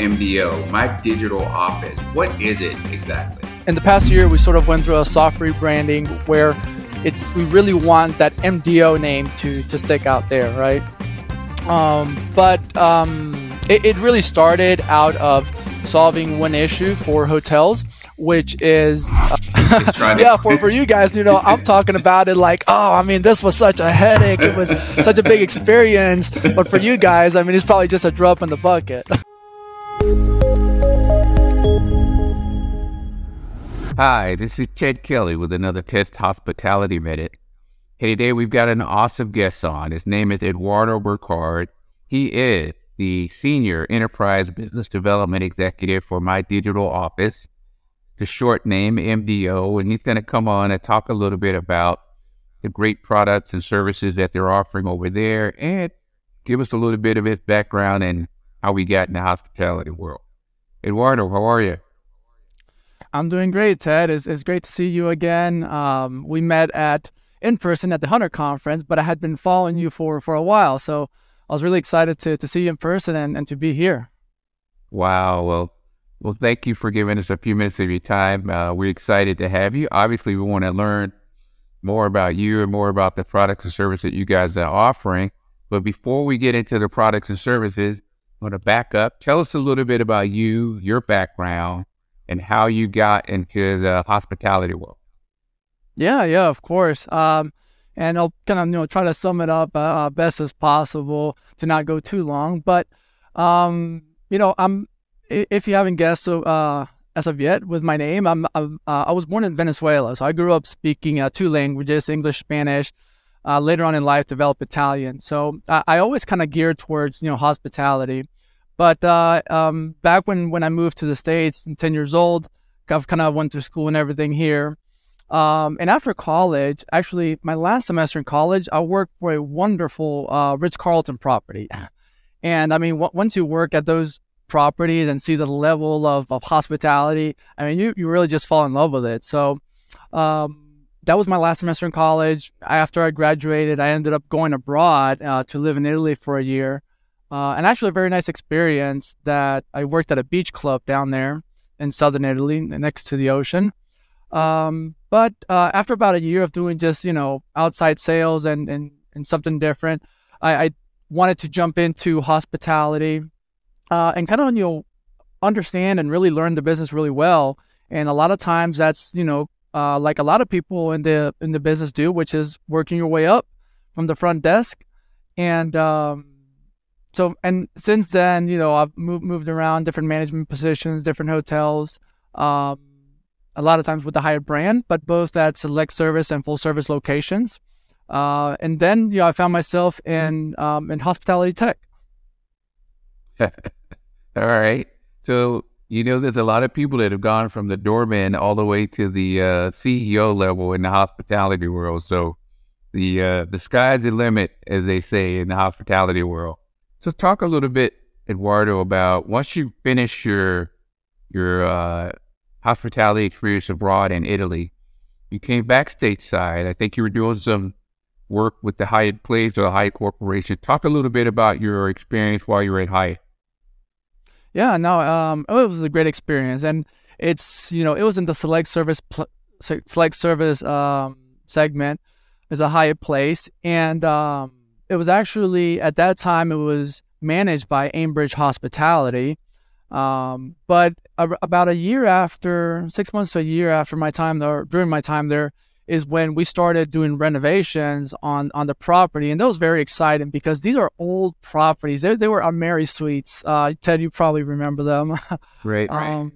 MDO, My Digital Office. What is it exactly? In the past year, we sort of went through a soft rebranding where it's we really want that MDO name to to stick out there, right? Um, but um, it, it really started out of solving one issue for hotels, which is uh, yeah for, for you guys you know i'm talking about it like oh i mean this was such a headache it was such a big experience but for you guys i mean it's probably just a drop in the bucket Hi, this is Ted Kelly with another Ted's Hospitality Minute. Hey, today we've got an awesome guest on. His name is Eduardo Burkhard. He is the Senior Enterprise Business Development Executive for My Digital Office, the short name MDO, and he's going to come on and talk a little bit about the great products and services that they're offering over there and give us a little bit of his background and how we got in the hospitality world. Eduardo, how are you? I'm doing great, Ted. It's, it's great to see you again. Um, we met at in person at the Hunter Conference, but I had been following you for for a while, so I was really excited to to see you in person and, and to be here. Wow. Well, well, thank you for giving us a few minutes of your time. Uh, we're excited to have you. Obviously, we want to learn more about you and more about the products and services that you guys are offering. But before we get into the products and services, I want to back up. Tell us a little bit about you, your background, and how you got into the hospitality world. Yeah, yeah, of course. Um, and I'll kind of you know try to sum it up uh, uh, best as possible to not go too long. But um, you know, I'm if you haven't guessed so uh, as of yet with my name, I'm, I'm uh, I was born in Venezuela, so I grew up speaking uh, two languages, English, Spanish. Uh, later on in life, developed Italian. So I, I always kind of geared towards you know hospitality. But uh, um, back when, when I moved to the States, 10 years old, I've kind of went through school and everything here. Um, and after college, actually, my last semester in college, I worked for a wonderful uh, Ritz Carlton property. And I mean, w- once you work at those properties and see the level of, of hospitality, I mean, you, you really just fall in love with it. So um, that was my last semester in college. After I graduated, I ended up going abroad uh, to live in Italy for a year. Uh, and actually, a very nice experience that I worked at a beach club down there in southern Italy, next to the ocean. Um, but uh, after about a year of doing just you know outside sales and and, and something different, I, I wanted to jump into hospitality uh, and kind of you know understand and really learn the business really well. And a lot of times that's you know uh, like a lot of people in the in the business do, which is working your way up from the front desk and um, so and since then, you know, I've moved moved around different management positions, different hotels. Um, a lot of times with the Hyatt brand, but both at select service and full service locations. Uh, and then, you know, I found myself in um, in hospitality tech. All right. So you know, there's a lot of people that have gone from the doorman all the way to the uh, CEO level in the hospitality world. So the uh, the sky's the limit, as they say in the hospitality world. So talk a little bit, Eduardo, about once you finish your your uh, hospitality experience abroad in Italy, you came back stateside. I think you were doing some work with the Hyatt Place or the Hyatt Corporation. Talk a little bit about your experience while you were at Hyatt. Yeah, no, um, it was a great experience, and it's you know it was in the select service pl- select service um, segment. It's a Hyatt Place, and um, it was actually at that time it was managed by Aimbridge Hospitality. Um, but a, about a year after, six months to a year after my time there, during my time there, is when we started doing renovations on on the property, and that was very exciting because these are old properties. They, they were AmeriSuites. Uh, Ted, you probably remember them. right. right. Um,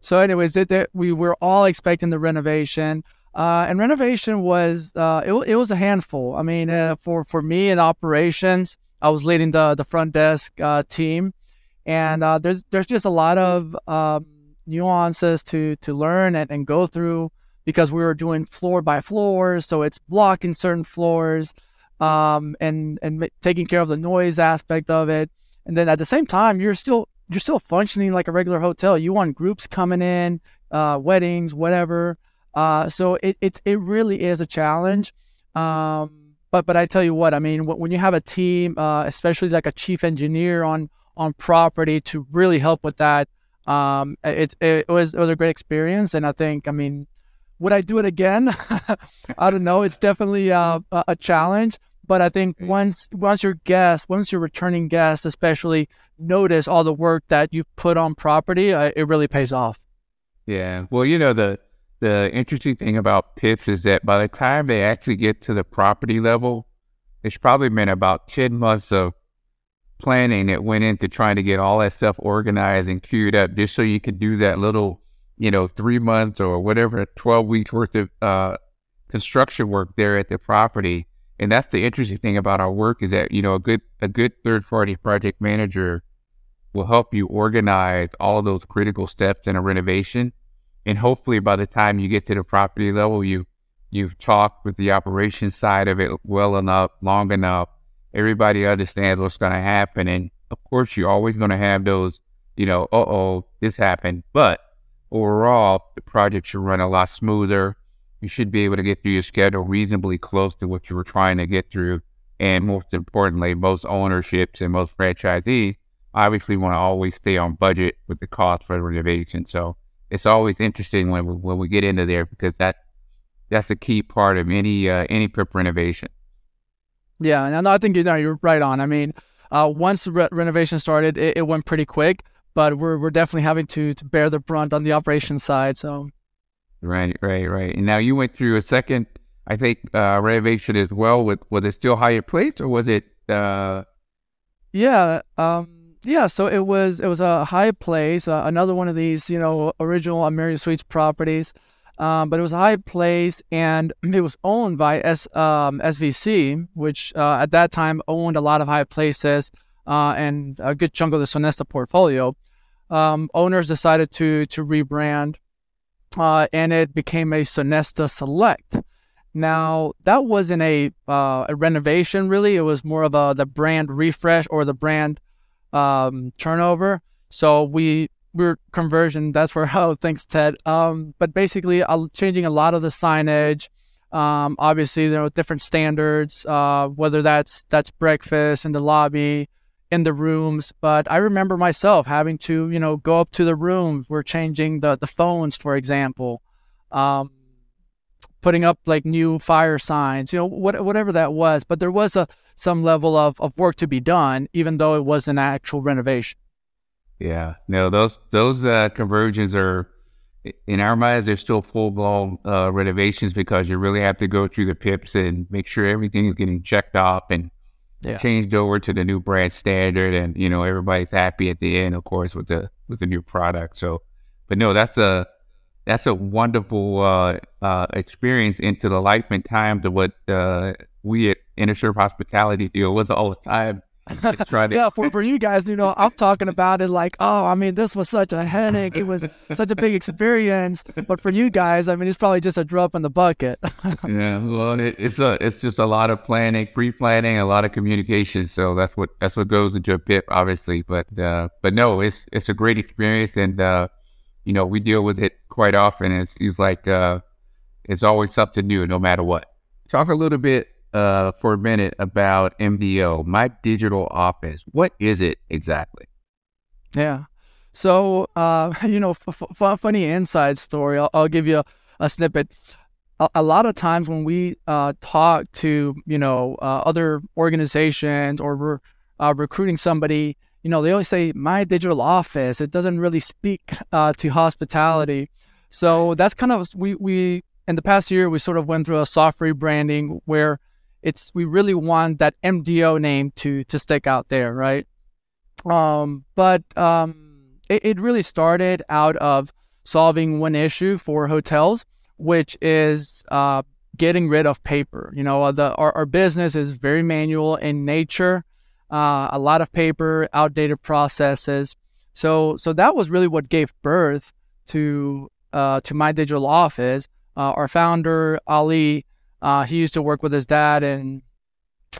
so, anyways, they, they, we were all expecting the renovation. Uh, and renovation was uh, it, it was a handful. I mean, uh, for for me in operations, I was leading the the front desk uh, team, and uh, there's there's just a lot of um, nuances to to learn and, and go through because we were doing floor by floor, so it's blocking certain floors, um, and and taking care of the noise aspect of it, and then at the same time, you're still you're still functioning like a regular hotel. You want groups coming in, uh, weddings, whatever. Uh, so it, it it really is a challenge. Um, but but I tell you what, I mean, when you have a team, uh, especially like a chief engineer on on property to really help with that. Um, it, it was it was a great experience, and I think I mean, would I do it again? I don't know. It's definitely uh, a, a challenge, but I think once once your guests, once your returning guests, especially notice all the work that you've put on property, uh, it really pays off. Yeah. Well, you know the the interesting thing about PIPs is that by the time they actually get to the property level, it's probably been about ten months of planning that went into trying to get all that stuff organized and queued up, just so you could do that little, you know, three months or whatever, twelve weeks worth of uh, construction work there at the property and that's the interesting thing about our work is that, you know, a good a good third party project manager will help you organize all those critical steps in a renovation. And hopefully by the time you get to the property level, you you've talked with the operations side of it well enough, long enough. Everybody understands what's gonna happen. And of course you're always gonna have those, you know, uh oh, this happened. But overall the project should run a lot smoother you should be able to get through your schedule reasonably close to what you were trying to get through. And most importantly, most ownerships and most franchisees obviously want to always stay on budget with the cost for the renovation. So it's always interesting when we, when we get into there because that that's a key part of any uh, any PIP renovation. Yeah, and I think you know you're right on. I mean, uh, once re- renovation started, it, it, went pretty quick, but we're we're definitely having to to bear the brunt on the operation side. So Right, right, right. And now you went through a second, I think, uh, renovation as well. With was it still Hyatt Place or was it? Uh... Yeah, um, yeah. So it was it was a Hyatt Place, uh, another one of these, you know, original AmeriSuites properties. Um, but it was a Hyatt Place, and it was owned by S, um, SVC, which uh, at that time owned a lot of Hyatt Places uh, and a good chunk of the Sonesta portfolio. Um, owners decided to to rebrand uh, and it became a Sonesta Select. Now that wasn't a uh, a renovation really; it was more of a the brand refresh or the brand um, turnover. So we we're conversion. That's where how thanks Ted. Um, but basically, uh, changing a lot of the signage. Um, obviously, there are different standards. Uh, whether that's that's breakfast in the lobby, in the rooms, but I remember myself having to, you know, go up to the rooms. We're changing the the phones, for example, um, putting up like new fire signs, you know, what, whatever that was. But there was a some level of, of work to be done, even though it was an actual renovation. Yeah, no, those those uh, conversions are in our minds they're still full blown uh, renovations because you really have to go through the pips and make sure everything is getting checked off and yeah. changed over to the new brand standard, and you know everybody's happy at the end, of course, with the with the new product. So, but no, that's a that's a wonderful uh, uh, experience into the life and times of what uh, we at Interserv Hospitality deal with all the time to... yeah, for, for you guys, you know, I'm talking about it like, oh, I mean, this was such a headache. It was such a big experience. But for you guys, I mean, it's probably just a drop in the bucket. yeah, well, it, it's a it's just a lot of planning, pre-planning, a lot of communication. So that's what that's what goes into a PIP, obviously. But uh, but no, it's it's a great experience, and uh, you know, we deal with it quite often. It's, it's like uh, it's always something new, no matter what. Talk a little bit uh, for a minute about MDO, my digital office. What is it exactly? Yeah. So, uh, you know, f- f- funny inside story. I'll, I'll give you a, a snippet. A, a, lot of times when we uh, talk to, you know, uh, other organizations or we're uh, recruiting somebody, you know, they always say my digital office. It doesn't really speak uh, to hospitality. So that's kind of we we in the past year we sort of went through a soft rebranding where it's we really want that MDO name to to stick out there, right? Um, but um, it, it really started out of solving one issue for hotels, which is uh, getting rid of paper. You know, the our, our business is very manual in nature, uh, a lot of paper, outdated processes. So so that was really what gave birth to uh, to my digital office. Uh, our founder Ali uh, he used to work with his dad in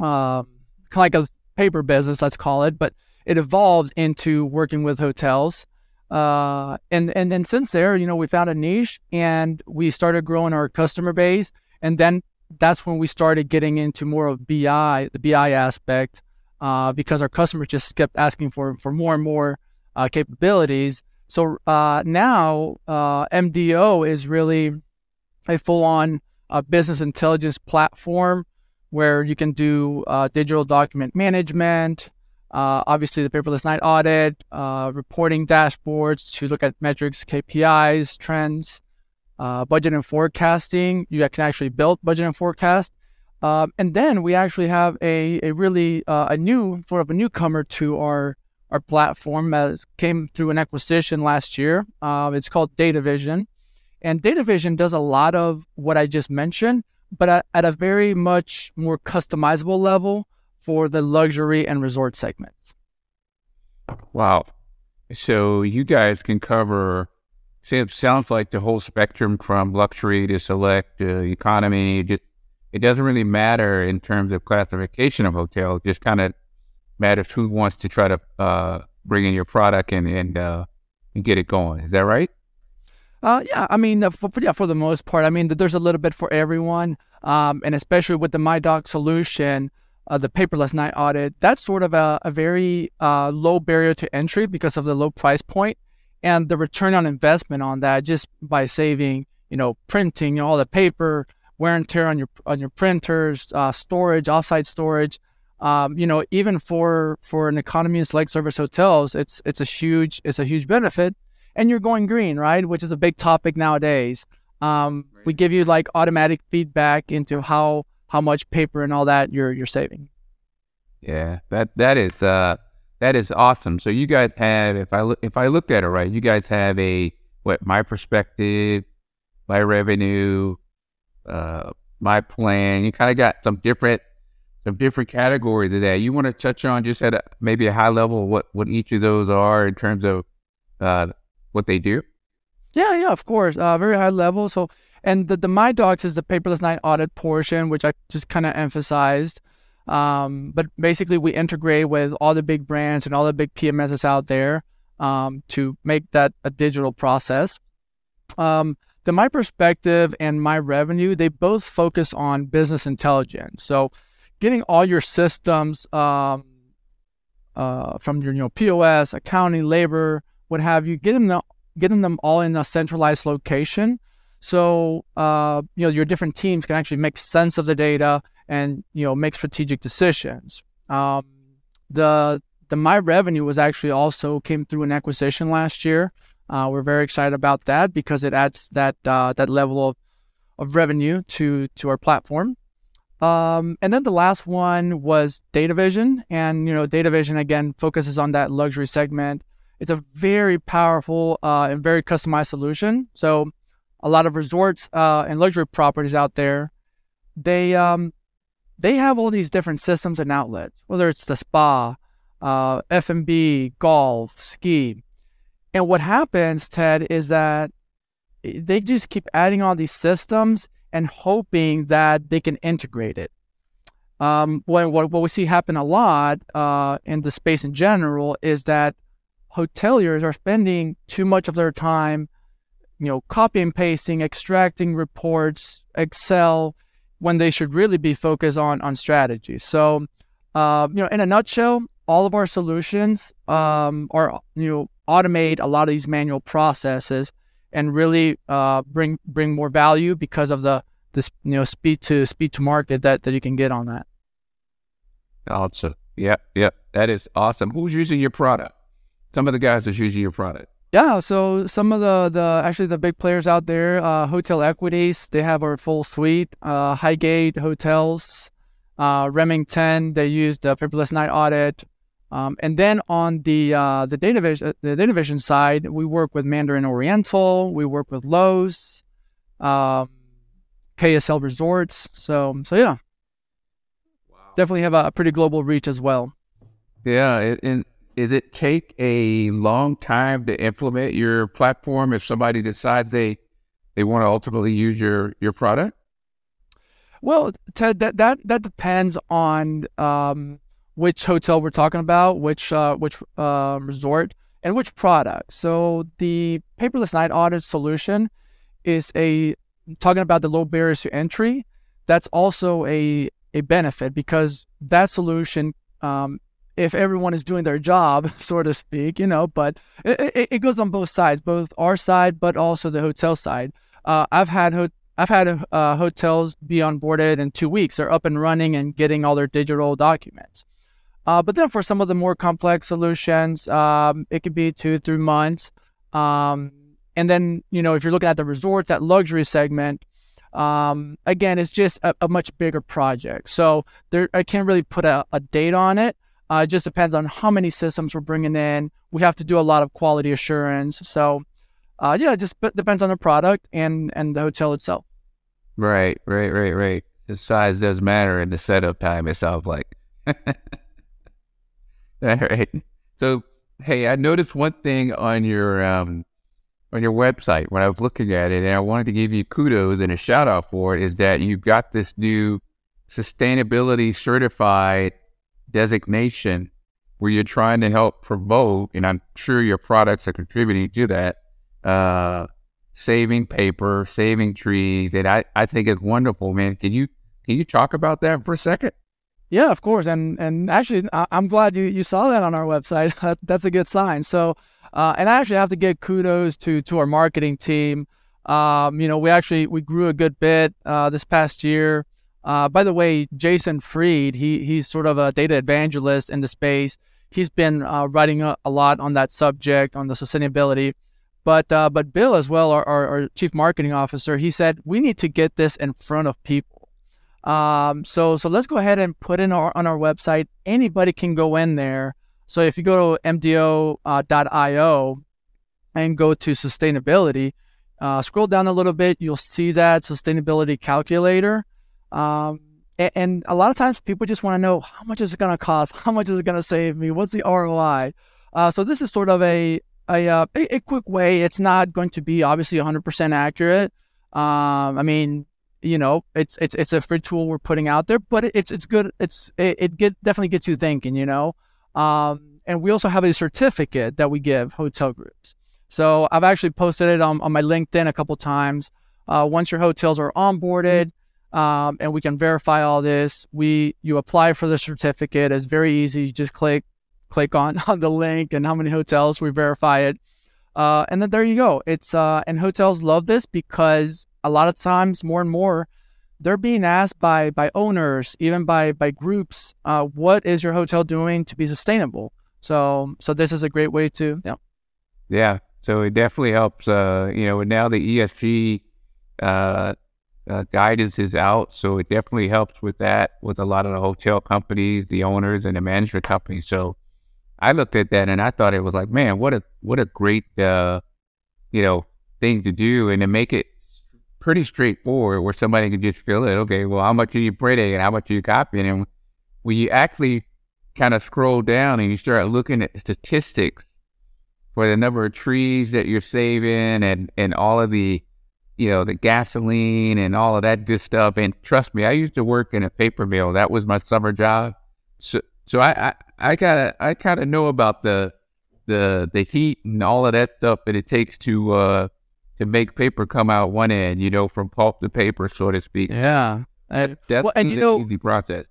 uh, kind of like a paper business, let's call it, but it evolved into working with hotels. Uh, and and then since there, you know, we found a niche and we started growing our customer base, and then that's when we started getting into more of BI, the BI aspect, uh, because our customers just kept asking for for more and more uh, capabilities. So uh, now uh, MDO is really a full-on uh, business intelligence platform where you can do uh, digital document management, obviously the paperless night audit, reporting dashboards to look at metrics, KPIs, trends, budget and forecasting. You can actually build budget and forecast. Um, and then we actually have a, a really uh, a new sort of a newcomer to our our platform that came through an acquisition last year. Uh, it's called Data DataVision, and DataVision does a lot of what I just mentioned, but at, at a very much more customizable level for the luxury and resort segments. Wow! So you guys can cover. say, It sounds like the whole spectrum from luxury to select uh, economy, just it doesn't really matter in terms of classification of hotel. It just kind of matters who wants to try to uh, bring in your product and and uh, and get it going. Is that right? Uh, yeah, I mean, uh, for, yeah, for the most part, I mean, there's a little bit for everyone, um, and especially with the MyDoc solution, uh, the paperless night audit, that's sort of a, a very uh, low barrier to entry because of the low price point and the return on investment on that just by saving, you know, printing you know, all the paper, wear and tear on your on your printers, uh, storage, offsite storage. Um, you know, even for for an economy and select service hotels, it's it's a huge it's a huge benefit. And you're going green, right? Which is a big topic nowadays. Um. We give you like automatic feedback into how how much paper and all that you're you're saving. Yeah, that that is uh that is awesome. So you guys have, if I look, if I looked at it right, you guys have a what my perspective, my revenue, uh, my plan. You kind of got some different some different categories of that. You want to touch on just at a, maybe a high level what what each of those are in terms of uh, what they do. Yeah, yeah, of course, uh, very high level. So, and the the my docs is the paperless night audit portion, which I just kind of emphasized. Um, but basically, we integrate with all the big brands and all the big PMSs out there um, to make that a digital process. Um, the my perspective and my revenue they both focus on business intelligence so getting all your systems um, uh, from your you know pos accounting labor what have you getting them getting them all in a centralized location so uh, you know your different teams can actually make sense of the data and you know make strategic decisions um, the the my revenue was actually also came through an acquisition last year uh, we're very excited about that because it adds that uh, that level of, of revenue to to our platform. Um, and then the last one was DataVision, and you know DataVision again focuses on that luxury segment. It's a very powerful uh, and very customized solution. So a lot of resorts uh, and luxury properties out there, they um, they have all these different systems and outlets, whether it's the spa, uh, F&B, golf, ski and what happens, Ted, is that they just keep adding all these systems and hoping that they can integrate it. Um, what, what, we see happen a lot uh, in the space in general is that hoteliers are spending too much of their time, you know, copy and pasting, extracting reports, Excel, when they should really be focused on on strategy. So, uh, you know, in a nutshell, all of our solutions um, are you know automate a lot of these manual processes and really uh, bring bring more value because of the this you know speed to speed to market that that you can get on that. Awesome. Yeah, yeah, That is awesome. Who's using your product? Some of the guys that's using your product. Yeah. So some of the the actually the big players out there, uh, Hotel Equities, they have our full suite. Uh, Highgate Hotels, uh, Remington, they use the paperless night audit. Um, and then on the uh, the DataVision the DataVision side, we work with Mandarin Oriental, we work with Loews, um, KSL Resorts. So so yeah, wow. definitely have a, a, pretty global reach as well. Yeah, and does it take a long time to implement your platform if somebody decides they they want to ultimately use your your product? Well, Ted, that that that depends on um, which hotel we're talking about, which uh, which uh, resort, and which product. So the paperless night audit solution is a talking about the low barriers to entry. That's also a a benefit because that solution um, if everyone is doing their job, so to speak, you know. But it, it, it goes on both sides, both our side, but also the hotel side. Uh, I've had ho- I've had uh, hotels be onboarded in two weeks. They're up and running and getting all their digital documents. Uh, but then for some of the more complex solutions, um, it could be two, three months. Um, and then, you know, if you're looking at the resorts, that luxury segment, um, again, it's just a, a, much bigger project. So there, I can't really put a, a date on it. Uh, it just depends on how many systems we're bringing in. We have to do a lot of quality assurance. So, uh, yeah, it just depends on the product and and the hotel itself. Right, right, right, right. The size does matter in the setup time. It sounds like. All right. So, hey, I noticed one thing on your um, on your website when I was looking at it, and I wanted to give you kudos and a shout out for it. Is that you've got this new sustainability certified designation where you're trying to help promote, and I'm sure your products are contributing to that. Uh, saving paper, saving trees, and I, I think it's wonderful, man. Can you can you talk about that for a second? Yeah, of course. And and actually, I, am glad you, you saw that on our website. That's a good sign. So, uh, and I actually have to give kudos to to our marketing team. Um, you know, we actually we grew a good bit uh, this past year. Uh, by the way, Jason Freed, he, he's sort of a data evangelist in the space. He's been uh, writing a, a, lot on that subject on the sustainability. But uh, but Bill as well, our, our, our chief marketing officer, he said we need to get this in front of people um, so so let's go ahead and put in our on our website. Anybody can go in there. So if you go to mdo.io uh, and go to sustainability, uh, scroll down a little bit, you'll see that sustainability calculator. Um, and, and, a lot of times people just want to know how much is it going to cost? How much is it going to save me? What's the ROI? Uh, so this is sort of a a, uh, a, a quick way. It's not going to be obviously 100% accurate. Um, I mean, you know, it's it's it's a free tool we're putting out there, but it's it's good. It's it, it get definitely gets you thinking, you know. Um, and we also have a certificate that we give hotel groups. So I've actually posted it on, on my LinkedIn a couple times. Uh, once your hotels are onboarded, um, and we can verify all this, we you apply for the certificate. It's very easy. You just click click on on the link and how many hotels we verify it. Uh, and then there you go. It's uh, and hotels love this because a lot of times more and more they're being asked by by owners even by by groups uh, what is your hotel doing to be sustainable so so this is a great way to yeah yeah so it definitely helps uh you know now the esg uh, uh, guidance is out so it definitely helps with that with a lot of the hotel companies the owners and the management companies so i looked at that and i thought it was like man what a what a great uh you know thing to do and to make it pretty straightforward where somebody can just fill it. Okay, well, how much are you printing and how much are you copying? And when you actually kind of scroll down and you start looking at statistics for the number of trees that you're saving and, and all of the, you know, the gasoline and all of that good stuff. And trust me, I used to work in a paper mill. That was my summer job. So, so I, I, I gotta, I kind of know about the, the, the heat and all of that stuff that it takes to, uh, to make paper come out one end, you know, from pulp to paper, so to speak. Yeah. And, that's well, and you know, easy process.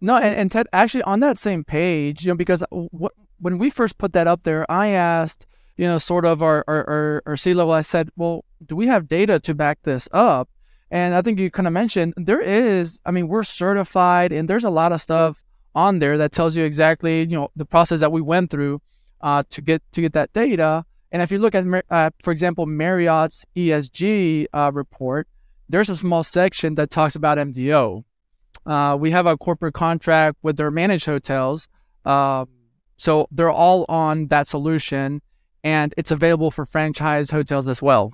No, and, and Ted, actually on that same page, you know, because what, when we first put that up there, I asked, you know, sort of our, our, our, our C level, I said, well, do we have data to back this up? And I think you kind of mentioned there is, I mean, we're certified and there's a lot of stuff on there that tells you exactly, you know, the process that we went through uh, to get to get that data. And if you look at, uh, for example, Marriott's ESG uh, report, there's a small section that talks about MDO. Uh, we have a corporate contract with their managed hotels. Um, so they're all on that solution and it's available for franchise hotels as well.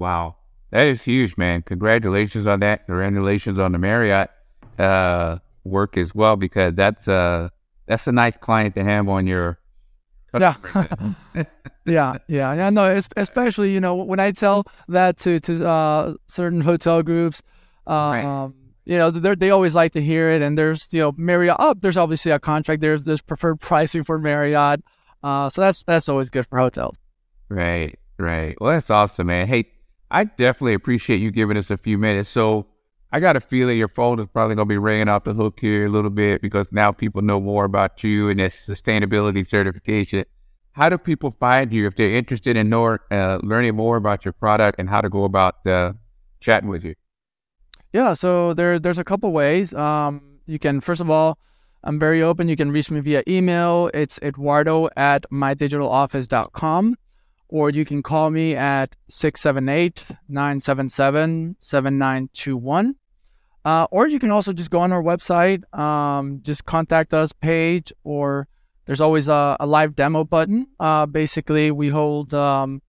Wow. That is huge, man. Congratulations on that. Congratulations on the Marriott uh, work as well, because that's, uh, that's a nice client to have on your yeah. yeah, yeah, yeah. No, especially you know when I tell that to to uh, certain hotel groups, uh, right. um, you know they they always like to hear it. And there's you know Marriott. Oh, there's obviously a contract. There's there's preferred pricing for Marriott. Uh, so that's that's always good for hotels. Right, right. Well, that's awesome, man. Hey, I definitely appreciate you giving us a few minutes. So I got a feeling your phone is probably going to be ringing off the hook here a little bit because now people know more about you and this sustainability certification. How do people find you if they're interested in uh, learning more about your product and how to go about uh, chatting with you? Yeah, so there there's a couple ways. Um, you can first of all, I'm very open. You can reach me via email. It's eduardo at mydigitaloffice.com or you can call me at 678 977 7921. Uh, or you can also just go on our website, um, just contact us page, or there's always a, a live demo button. Uh, basically, we hold um,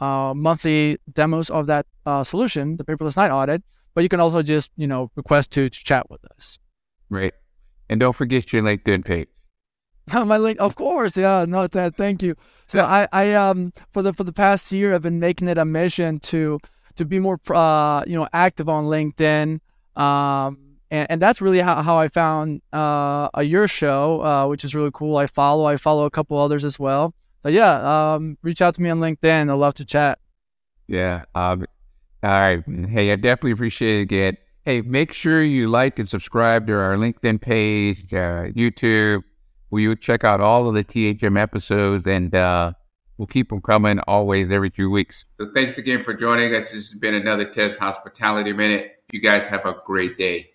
uh, monthly demos of that uh, solution, the paperless night audit. But you can also just, you know, request to, to chat with us. Right. And don't forget your LinkedIn page. my link, of course, yeah. No, that. Thank you. So I, I, um, for the for the past year, I've been making it a mission to to be more, uh, you know, active on LinkedIn. Um, and, and that's really how, how I found uh, a your show, uh, which is really cool. I follow, I follow a couple others as well. So yeah, um, reach out to me on LinkedIn. I'd love to chat. Yeah. Um, all right. Hey, I definitely appreciate it again. Hey, make sure you like and subscribe to our LinkedIn page, uh, YouTube, where you check out all of the THM episodes and uh, we'll keep them coming always every two weeks. So thanks again for joining us. This has been another Ted's Hospitality Minute. You guys have a great day.